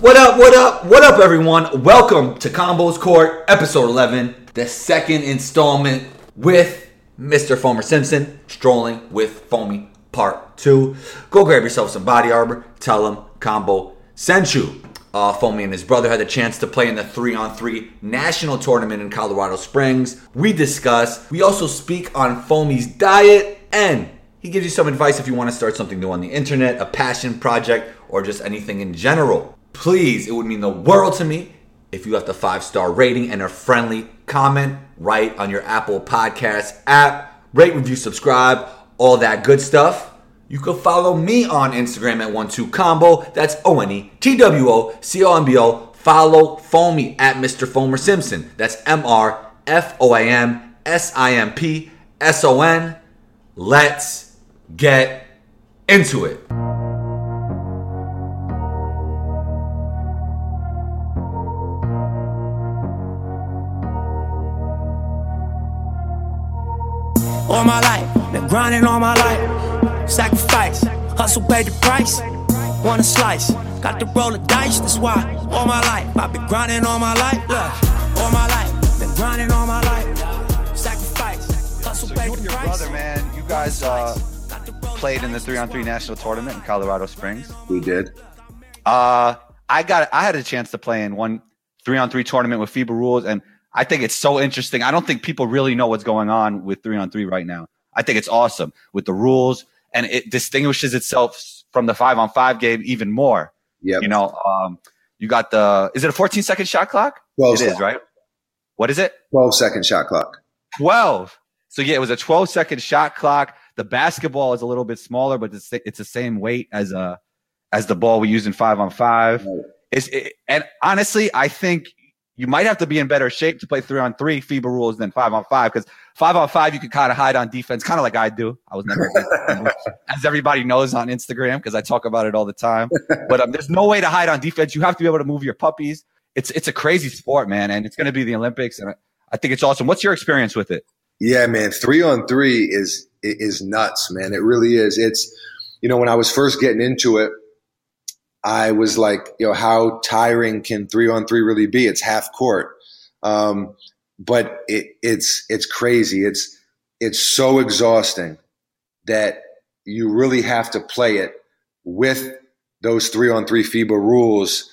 What up, what up, what up, everyone? Welcome to Combos Court, episode 11, the second installment with Mr. Foamer Simpson, strolling with Foamy Part 2. Go grab yourself some body armor, tell him Combo sent you. Uh, Foamy and his brother had the chance to play in the 3 on 3 national tournament in Colorado Springs. We discuss, we also speak on Foamy's diet, and he gives you some advice if you want to start something new on the internet, a passion project, or just anything in general. Please, it would mean the world to me if you left a five star rating and a friendly comment right on your Apple Podcast app. Rate, review, subscribe, all that good stuff. You can follow me on Instagram at one2combo. That's O N E T W O C O M B O. Follow Foamy at Mr. Foamer Simpson. That's M R F O A M S I M P S O N. Let's get into it. Grinding all my life. Sacrifice, hustle, pay the price. Want a slice, got to roll the dice. That's why all my life I've been grinding all my life. Look, all my life, been grinding all my life. Sacrifice, hustle, pay you and the your price. brother, man, you guys uh, played in the three on three national tournament in Colorado Springs. We did. Uh, I got I had a chance to play in one three on three tournament with FIBA rules, and I think it's so interesting. I don't think people really know what's going on with three on three right now. I think it's awesome with the rules, and it distinguishes itself from the five on five game even more. Yep. You know, um, you got the is it a 14 second shot clock? 12 It is right. What is it? 12 second shot clock. 12. So yeah, it was a 12 second shot clock. The basketball is a little bit smaller, but it's, it's the same weight as a as the ball we use in five on five. Right. It's, it, and honestly, I think you might have to be in better shape to play three on three FIBA rules than five on five because five on five you can kind of hide on defense, kind of like I do. I was never, as everybody knows on Instagram because I talk about it all the time. But um, there's no way to hide on defense. You have to be able to move your puppies. It's it's a crazy sport, man, and it's going to be the Olympics, and I, I think it's awesome. What's your experience with it? Yeah, man. Three on three is is nuts, man. It really is. It's you know when I was first getting into it, I was like, you know, how tiring can three on three really be? It's half court, um, but it, it's it's crazy. It's it's so exhausting that you really have to play it with those three on three FIBA rules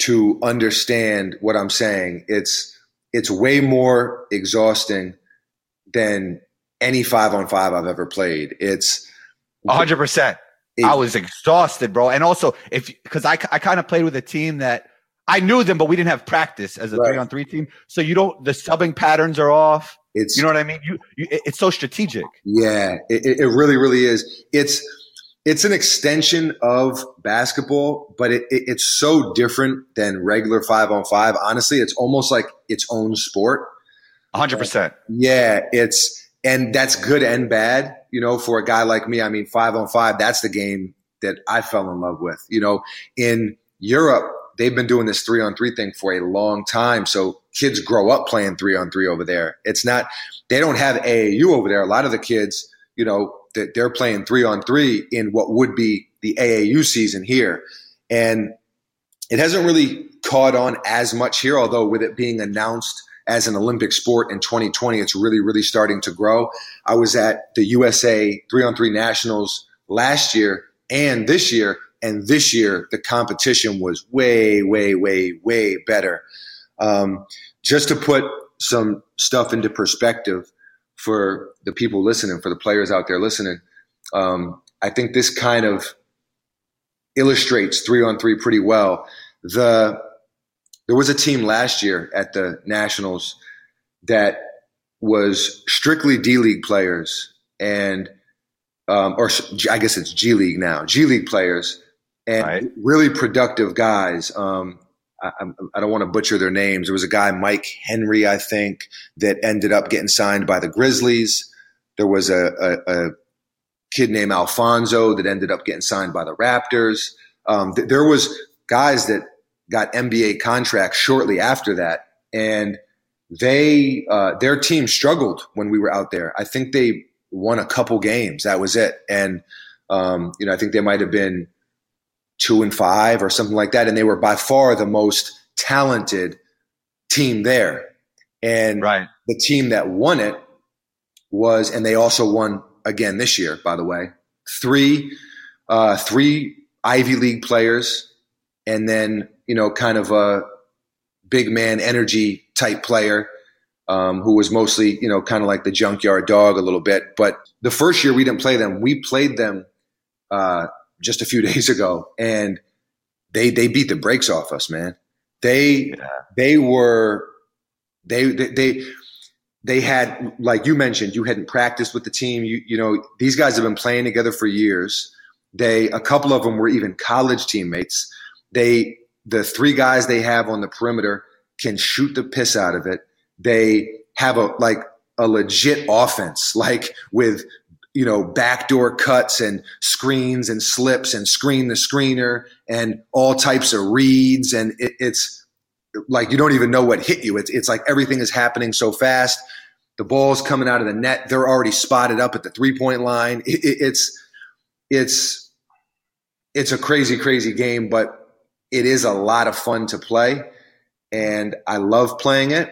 to understand what I'm saying. It's it's way more exhausting than any five on five I've ever played. It's hundred percent. I was exhausted, bro. And also, if because I, I kind of played with a team that I knew them, but we didn't have practice as a Right. three on three team. So you don't the subbing patterns are off. it's You know what I mean? You, you it's so strategic. yeah, it, it- really really is. It's it's an extension of basketball, but it, it, it's so different than regular five on five. Honestly, it's almost like its own sport. hundred percent. Yeah, it's and that's good and bad. You know, for a guy like me, I mean, five on five, that's the game that I fell in love with. You know, in Europe, they've been doing this three on three thing for a long time. So kids grow up playing three on three over there. It's not they don't have AAU over there. A lot of the kids, you know, they're playing three on three in what would be the AAU season here, and it hasn't really caught on as much here. Although with it being announced as an Olympic sport in 2020, it's really, really starting to grow. I was at the USA three on three nationals last year and this year. And this year, the competition was way, way, way, way better. Um, just to put some stuff into perspective for the people listening, for the players out there listening, um, I think this kind of illustrates three on three pretty well. The there was a team last year at the Nationals that was strictly D League players and um, or I guess it's G League now, G League players and Right. really productive guys. Um, I, I'm- don't want to butcher their names. There was a guy, Mike Henry, I think, that ended up getting signed by the Grizzlies. There was a, a, a kid named Alfonzo that ended up getting signed by the Raptors. Um, th- there was guys that got NBA contracts shortly after that, and they uh, their team struggled when we were out there. I think they won a couple games. That was it, and um, you know I think they might have been two and five or something like that, and they were by far the most talented team there. And Right. the team that won it was, and they also won again this year, by the way, three, uh, three Ivy League players, and then you know, kind of a big man energy type player um, who was mostly you know kind of like the junkyard dog a little bit. But the first year we didn't play them. We played them uh, just a few days ago, and they they beat the brakes off us, man. They they were they they. they they had, like you mentioned, you hadn't practiced with the team. You, you know, these guys have been playing together for years. They, a couple of them were even college teammates. They, the three guys they have on the perimeter can shoot the piss out of it. They have a, like a legit offense, like with, you know, backdoor cuts and screens and slips and screen the screener and all types of reads. And it, it's, like you don't even know what hit you. It's it's like everything is happening so fast. The ball's coming out of the net. They're already spotted up at the three point line. It, it, it's it's it's a crazy crazy game, but it is a lot of fun to play, and I love playing it.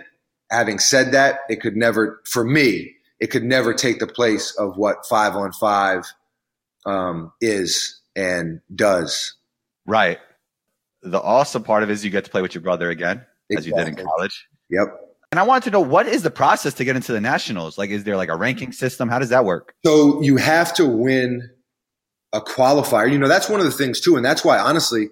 Having said that, it could never for me. It could never take the place of what five on five um, is and does. Right. The awesome part of it is you get to play with your brother again, as you did in college. Yep. And I wanted to know what is the process to get into the nationals? Like, is there like a ranking system? How does that work? So you have to win a qualifier. You know, that's one of the things too. And that's why, honestly,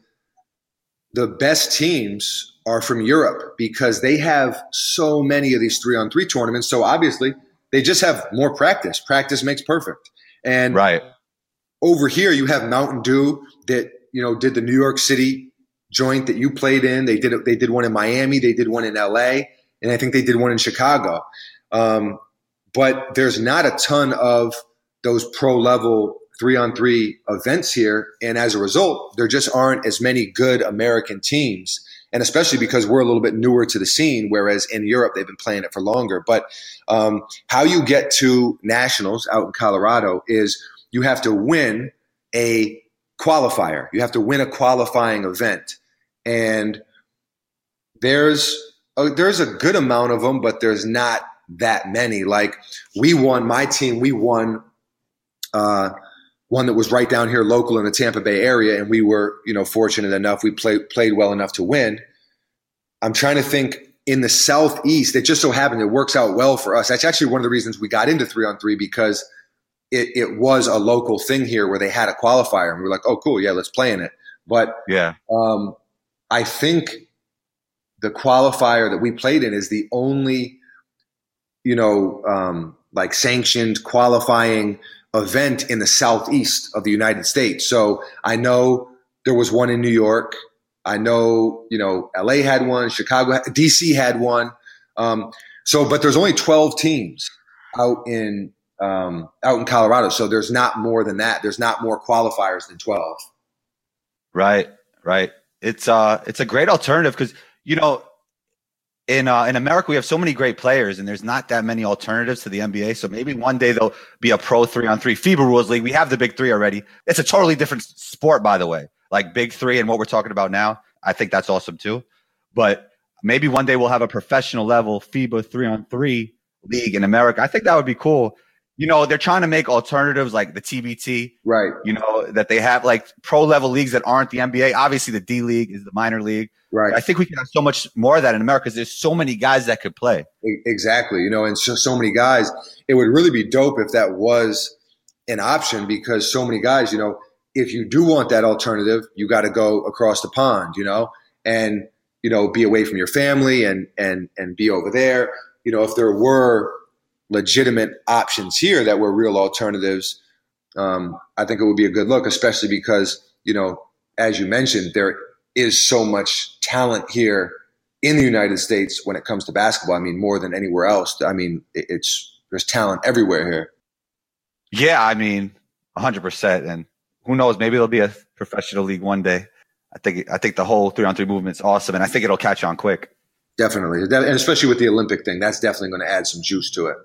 the best teams are from Europe because they have so many of these three on three tournaments. So obviously, they just have more practice. Practice makes perfect. And Right. over here, you have Mountain Dew that, you know, did the New York City joint that you played in. They did, they did one in Miami. They did one in LA. And I think they did one in Chicago. Um, but there's not a ton of those pro level three on three events here. And as a result, there just aren't as many good American teams. And especially because we're a little bit newer to the scene, whereas in Europe, they've been playing it for longer. But um, how you get to nationals out in Colorado is you have to win a qualifier. You have to win a qualifying event. And there's a, there's a good amount of them, but there's not that many. Like we won, my team, we won uh, one that was right down here, local in the Tampa Bay area, and we were, you know, fortunate enough. We played played well enough to win. I'm trying to think in the southeast. It just so happened it works out well for us. That's actually one of the reasons we got into three on three because it, it was a local thing here where they had a qualifier, and we were like, oh, cool, yeah, let's play in it. But Yeah. um, I think the qualifier that we played in is the only, you know, um, like sanctioned qualifying event in the southeast of the United States. So I know there was one in New York. I know, you know, LA had one, Chicago, DC had one. Um, so, but there's only 12 teams out in um, out in Colorado. So there's not more than that. There's not more qualifiers than 12. Right, right. It's uh it's a great alternative because you know in uh, in America we have so many great players and there's not that many alternatives to the NBA. So maybe one day there'll be a pro three on three FIBA rules league. We have the big three already. It's a totally different sport, by the way. Like big three and what we're talking about now. I think that's awesome too. But maybe one day we'll have a professional level FIBA three on three league in America. I think that would be cool. You know, they're trying to make alternatives like the TBT Right. you know, that they have like pro level leagues that aren't the NBA. Obviously, the D League is the minor league. Right. I think we can have so much more of that in America because there's so many guys that could play. Exactly. You know, and so, so many guys, it would really be dope if that was an option because so many guys, you know, if you do want that alternative, you got to go across the pond, you know, and, you know, be away from your family and, and, and be over there. You know, if there were legitimate options here that were real alternatives, um, I think it would be a good look, especially because, you know, as you mentioned, there is so much talent here in the United States when it comes to basketball. I mean, more than anywhere else. I mean, it's there's talent everywhere here. Yeah, I mean, 100. percent And who knows? Maybe there'll be a professional league one day. I think I think the whole three on three movement's awesome, and I think it'll catch on quick. Definitely, and especially with the Olympic thing, that's definitely going to add some juice to it.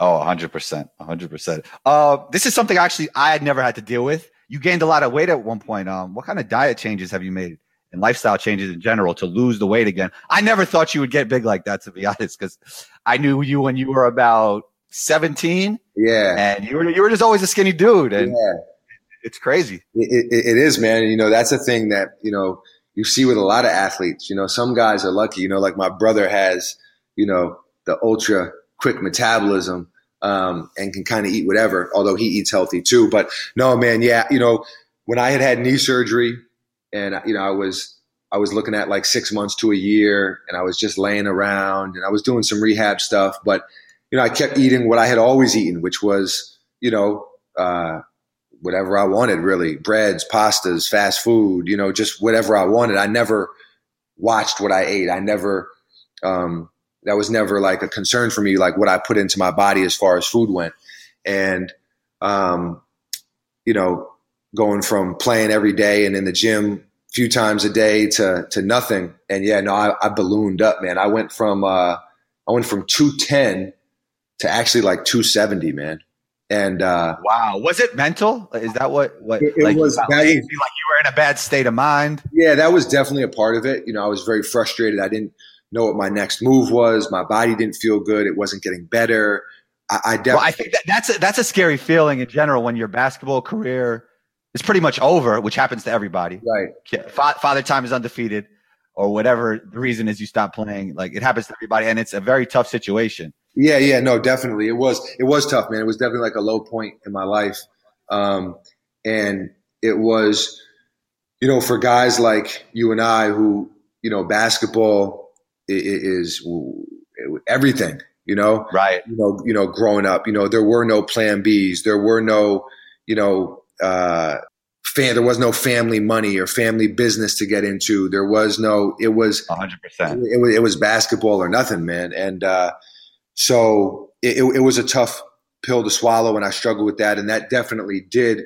Oh, 100 percent, 100 percent. Uh, this is something actually I had never had to deal with. you gained a lot of weight at one point. Um, what kind of diet changes have you made and lifestyle changes in general to lose the weight again? I never thought you would get big like that, to be honest, because I knew you when you were about 17. Yeah. And you were, you were just always a skinny dude. And yeah. it's crazy. It, it, it is, man. You know, that's a thing that, you know, you see with a lot of athletes. You know, some guys are lucky, you know, like my brother has, you know, the ultra quick metabolism um, and can kind of eat whatever, although he eats healthy too. But no, man, yeah, you know, when I had had knee surgery and, you know, I was, I was looking at like six months to a year and I was just laying around and I was doing some rehab stuff, but, you know, I kept eating what I had always eaten, which was, you know, uh, whatever I wanted, really breads, pastas, fast food, you know, just whatever I wanted. I never watched what I ate. I never, um, that was never like a concern for me, like what I put into my body as far as food went. And, um, you know, going from playing every day and in the gym a few times a day to, to nothing. And yeah, no, I, I ballooned up, man. I went from, uh, I went from 210 to actually like 270, man. And, uh, wow, was it mental? Is that what, what, it, it like, was, like that, you were in a bad state of mind? yeah, that was definitely a part of it. You know, I was very frustrated. I didn't, know what my next move was. My body didn't feel good. It wasn't getting better. I, I definitely. Well, I think that that's a, that's a scary feeling in general when your basketball career is pretty much over, which happens to everybody. Right. Father time is undefeated, or whatever the reason is you stop playing. Like it happens to everybody, and it's a very tough situation. Yeah, yeah, no, definitely. It was it was tough, man. It was definitely like a low point in my life, um, and it was, you know, for guys like you and I who, you know, basketball is everything you know? Right. You know you know growing up you know there were no plan b's. There were no you know uh fan there was no family money or family business to get into. There was no it was 100% it, was, it was basketball or nothing man. And uh so it, it was a tough pill to swallow and i struggled with that. And that definitely did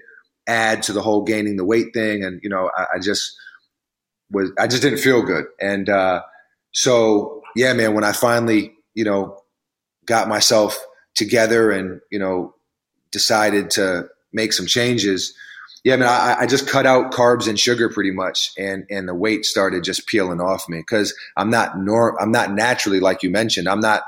add to the whole gaining the weight thing. And you know i, I just was i just didn't feel good. And uh so yeah, man, when I finally, you know, got myself together and, you know, decided to make some changes, yeah, man, I, I just cut out carbs and sugar pretty much, and and the weight started just peeling off me because I'm not nor I'm not naturally like you mentioned. I'm not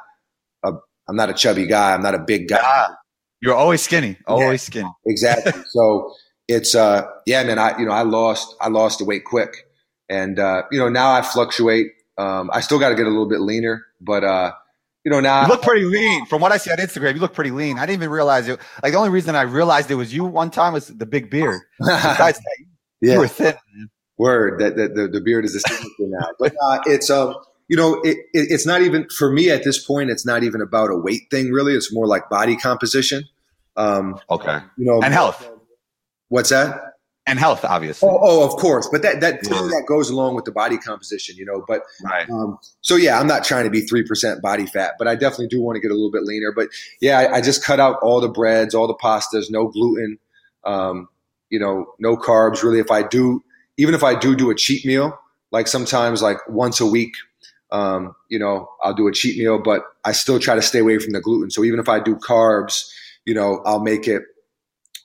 a I'm not a chubby guy. I'm not a big guy. Ah, you're always skinny, always yeah, skinny. Exactly. so it's uh yeah, man. I you know I lost I lost the weight quick, and uh, you know now I fluctuate um, I still got to get a little bit leaner, but uh, you know now you look pretty lean. From what I see on Instagram, you look pretty lean. I didn't even realize it. Like the only reason I realized it was you one time was the big beard. Besides that, yeah. you were thin. Man. Word that, that the, the beard is a signature now, but uh, it's um you know it, it, it's not even for me at this point. It's not even about a weight thing really. It's more like body composition. Um, okay, you know, and health. What's that? And health, obviously. Oh, oh, of course, but that that yeah. that goes along with the body composition, you know. But right. Um, so yeah, I'm not trying to be three percent body fat, but I definitely do want to get a little bit leaner. But yeah, I, I just cut out all the breads, all the pastas, no gluten, um, you know, no carbs. Really, if I do, even if I do do a cheat meal, like sometimes like once a week. Um, you know, I'll do a cheat meal, but I still try to stay away from the gluten. So even if I do carbs, you know, I'll make it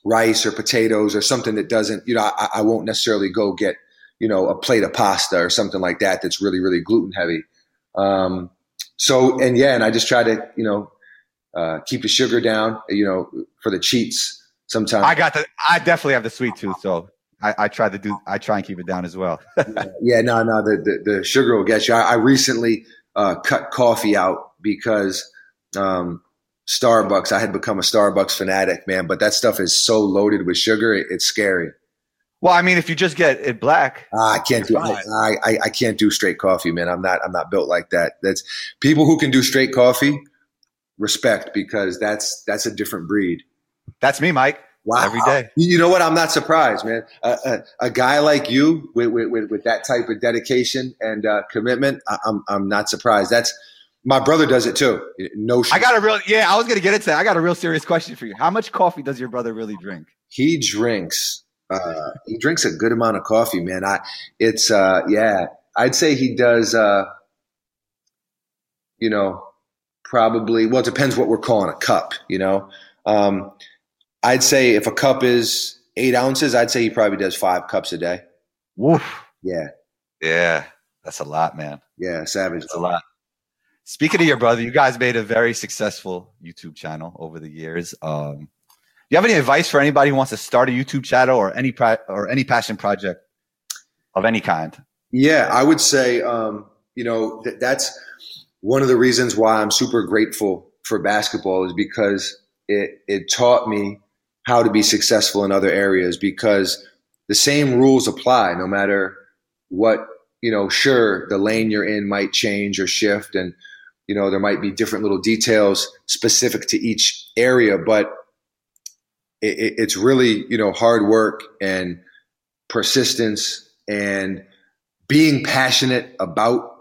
rice or potatoes or something that doesn't, you know, I, I, won't necessarily go get, you know, a plate of pasta or something like that that's really, really gluten heavy. Um, so, and yeah, and I just try to, you know, uh, keep the sugar down, you know, for the cheats sometimes. I got the, I definitely have the sweet tooth. So I, I try to do, I try and keep it down as well. yeah, no, no, the, the, the, sugar will get you. I, I recently uh, cut coffee out because, um, Starbucks. I had become a Starbucks fanatic, man, but that stuff is so loaded with sugar, it, it's scary. Well, I mean, if you just get it black, uh, I can't do I, I, I can't do straight coffee, man. I'm not I'm not built like that. That's people who can do straight coffee. Respect because that's that's a different breed. That's me, Mike. Wow. Every day. You know what? I'm not surprised, man. Uh, a, a, guy like you with, with, with, that type of dedication and uh, commitment, I, I'm, I'm not surprised. That's my brother does it too. No, I got a real yeah. I was gonna get into that. I got a real serious question for you. How much coffee does your brother really drink? He drinks. Uh, he drinks a good amount of coffee, man. I it's uh, yeah. I'd say he does. Uh, you know, probably. Well, it depends what we're calling a cup. You know, um, I'd say if a cup is eight ounces. I'd say he probably does five cups a day. Woof. Yeah, Yeah, that's a lot, man. yeah, savage. That's a lot. Speaking of your brother, you guys made a very successful YouTube channel over the years. Um, do you have any advice for anybody who wants to start a YouTube channel or any pri- or any passion project of any kind? Yeah, I would say, um, you know, th- that's one of the reasons why I'm super grateful for basketball is because it it taught me how to be successful in other areas because the same rules apply no matter what you know sure the lane you're in might change or shift and you know there might be different little details specific to each area but it, it, it's really you know hard work and persistence and being passionate about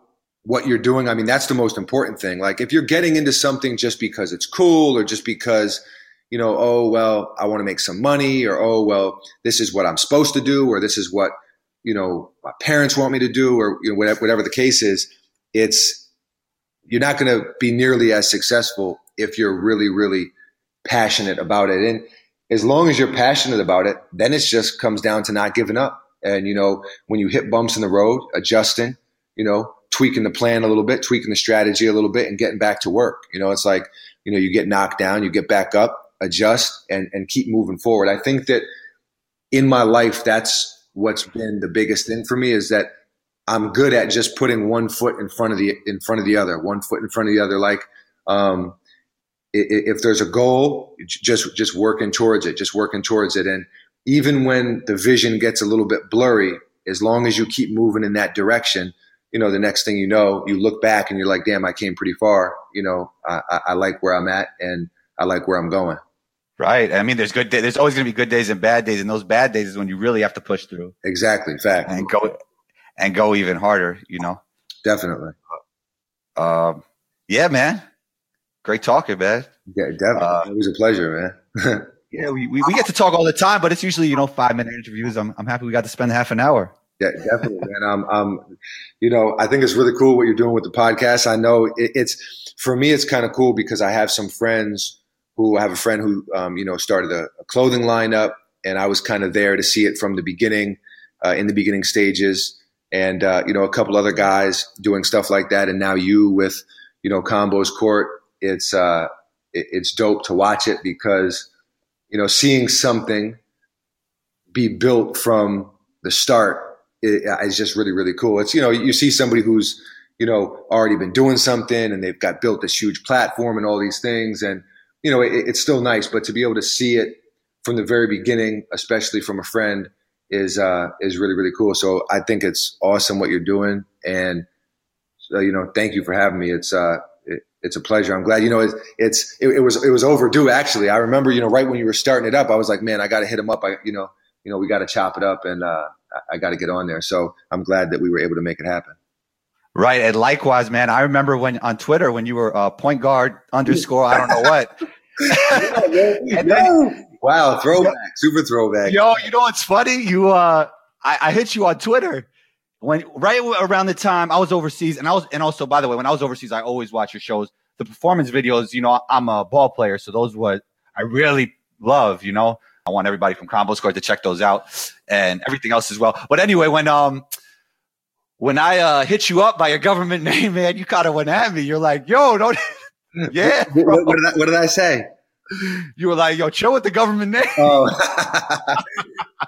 what you're doing. I mean that's the most important thing. Like if you're getting into something just because it's cool or just because you know oh well i want to make some money or oh well this is what i'm supposed to do or this is what you know my parents want me to do or you know whatever, whatever the case is it's you're not going to be nearly as successful if you're really really passionate about it. And as long as you're passionate about it then it just comes down to not giving up. And you know when you hit bumps in the road adjusting you know tweaking the plan a little bit tweaking the strategy a little bit and getting back to work. You know it's like you know you get knocked down you get back up adjust and and keep moving forward. I think that in my life that's what's been the biggest thing for me is that i'm good at just putting one foot in front of the in front of the other one foot in front of the other. Like um if there's a goal just just working towards it just working towards it. And even when the vision gets a little bit blurry as long as you keep moving in that direction you know the next thing you know you look back and you're like damn i came pretty far. You know i, I, I like where i'm at and i like where i'm going. Right. I mean, there's good. Day, there's always going to be good days and bad days, and those bad days is when you really have to push through. Exactly. Fact. And go and go even harder. You know. definitely Um, yeah, man. Great talking, man. yeah definitely Uh, it was a pleasure man Yeah, we, we, we get to talk all the time, but it's usually you know five minute interviews. I'm I'm happy we got to spend half an hour. Yeah, definitely, man. Um, um, you know, I think it's really cool what you're doing with the podcast. I know it, it's for me, it's kind of cool because I have some friends who I have a friend who, um, you know, started a, a clothing lineup, and I was kind of there to see it from the beginning, uh, in the beginning stages, and uh, you know, a couple other guys doing stuff like that, and now you with, you know, Combos Court. It's uh, it, it's dope to watch it because, you know, seeing something be built from the start is, it's just really really cool it's you know you see somebody who's you know already been doing something and they've got built this huge platform and all these things and you know it, it's still nice but to be able to see it from the very beginning especially from a friend is uh is really really cool so i think it's awesome what you're doing and so, you know thank you for having me it's uh it, it's a pleasure. I'm glad. You know, it's, it's it, it was it was overdue. Actually, I remember. You know, right when you were starting it up, I was like, man, I got to hit him up. I, you know, you know, we got to chop it up, and uh, I, I got to get on there. So I'm glad that we were able to make it happen. Right, and likewise, man. I remember when on Twitter when you were uh, point guard underscore I don't know what. And then- Wow, throwback, super throwback. Yo, you know what's funny? You, uh, I, I hit you on Twitter when right around the time I was overseas, and I was, and also by the way, when I was overseas, I always watch your shows. The performance videos, you know, I'm a ball player, so those what I really love. You know, I want everybody from Combos Court to check those out, and everything else as well. But anyway, when um. When I uh, hit you up by your government name, man, you kind of went at me. You're like, "Yo, don't." yeah, What, what- did I, what did I say? You were like, "Yo, chill with the government name." Oh,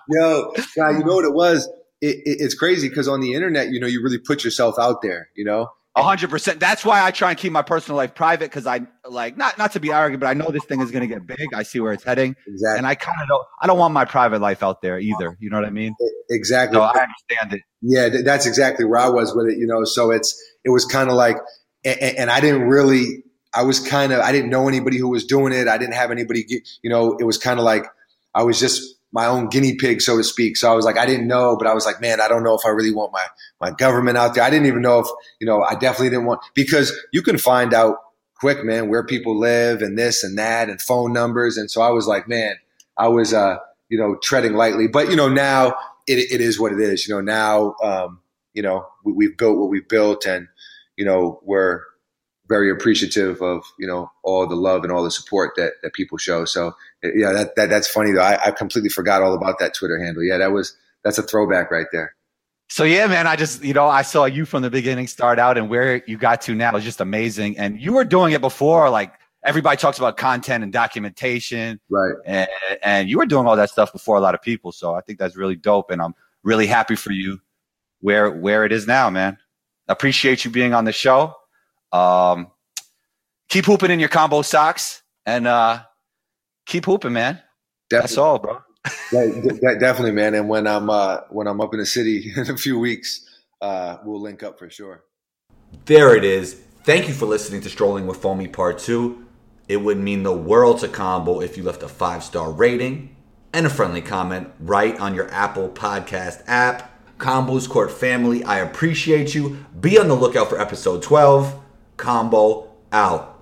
yo, you know what it was? It, it, it's crazy because on the internet, you know, you really put yourself out there. You know, A hundred percent. That's why I try and keep my personal life private because I like not not to be arrogant, but I know this thing is going to get big. I see where it's heading, exactly, and I kind of don't. I don't want my private life out there either. You know what I mean? exactly. So I understand it. Yeah, that's exactly where I was with it. You know, so it's it was kind of like, and, and I didn't really. I was kind of I didn't know anybody who was doing it. I didn't have anybody. You know, it was kind of like I was just my own guinea pig, so to speak. So I was like, I didn't know, but I was like, man, I don't know if I really want my my government out there. I didn't even know if you know. I definitely didn't want because you can find out quick, man, where people live and this and that and phone numbers. And so I was like, man, I was uh, you know treading lightly. But you know now it, it is what it is. You know now um, you know we, we've built what we've built, and you know we're very appreciative of you know all the love and all the support that that people show. So yeah, that, that that's funny though. I, I completely forgot all about that Twitter handle. Yeah, that was that's a throwback right there. So yeah, man, I just you know I saw you from the beginning start out and where you got to now is just amazing. And you were doing it before, like everybody talks about content and documentation, right? And, and you were doing all that stuff before a lot of people. So I think that's really dope, and I'm really happy for you where where it is now, man. Appreciate you being on the show. Um, keep hooping in your combo socks and uh, keep hooping, man. Definitely. That's all, bro. yeah, definitely, man. And when I'm uh, when I'm up in the city in a few weeks, uh, we'll link up for sure. There it is. Thank you for listening to Strolling with Foamy Part Two. It would mean the world to Combo if you left a five star rating and a friendly comment right on your Apple Podcast app. Combos Court family, I appreciate you. Be on the lookout for episode 12. Combo out.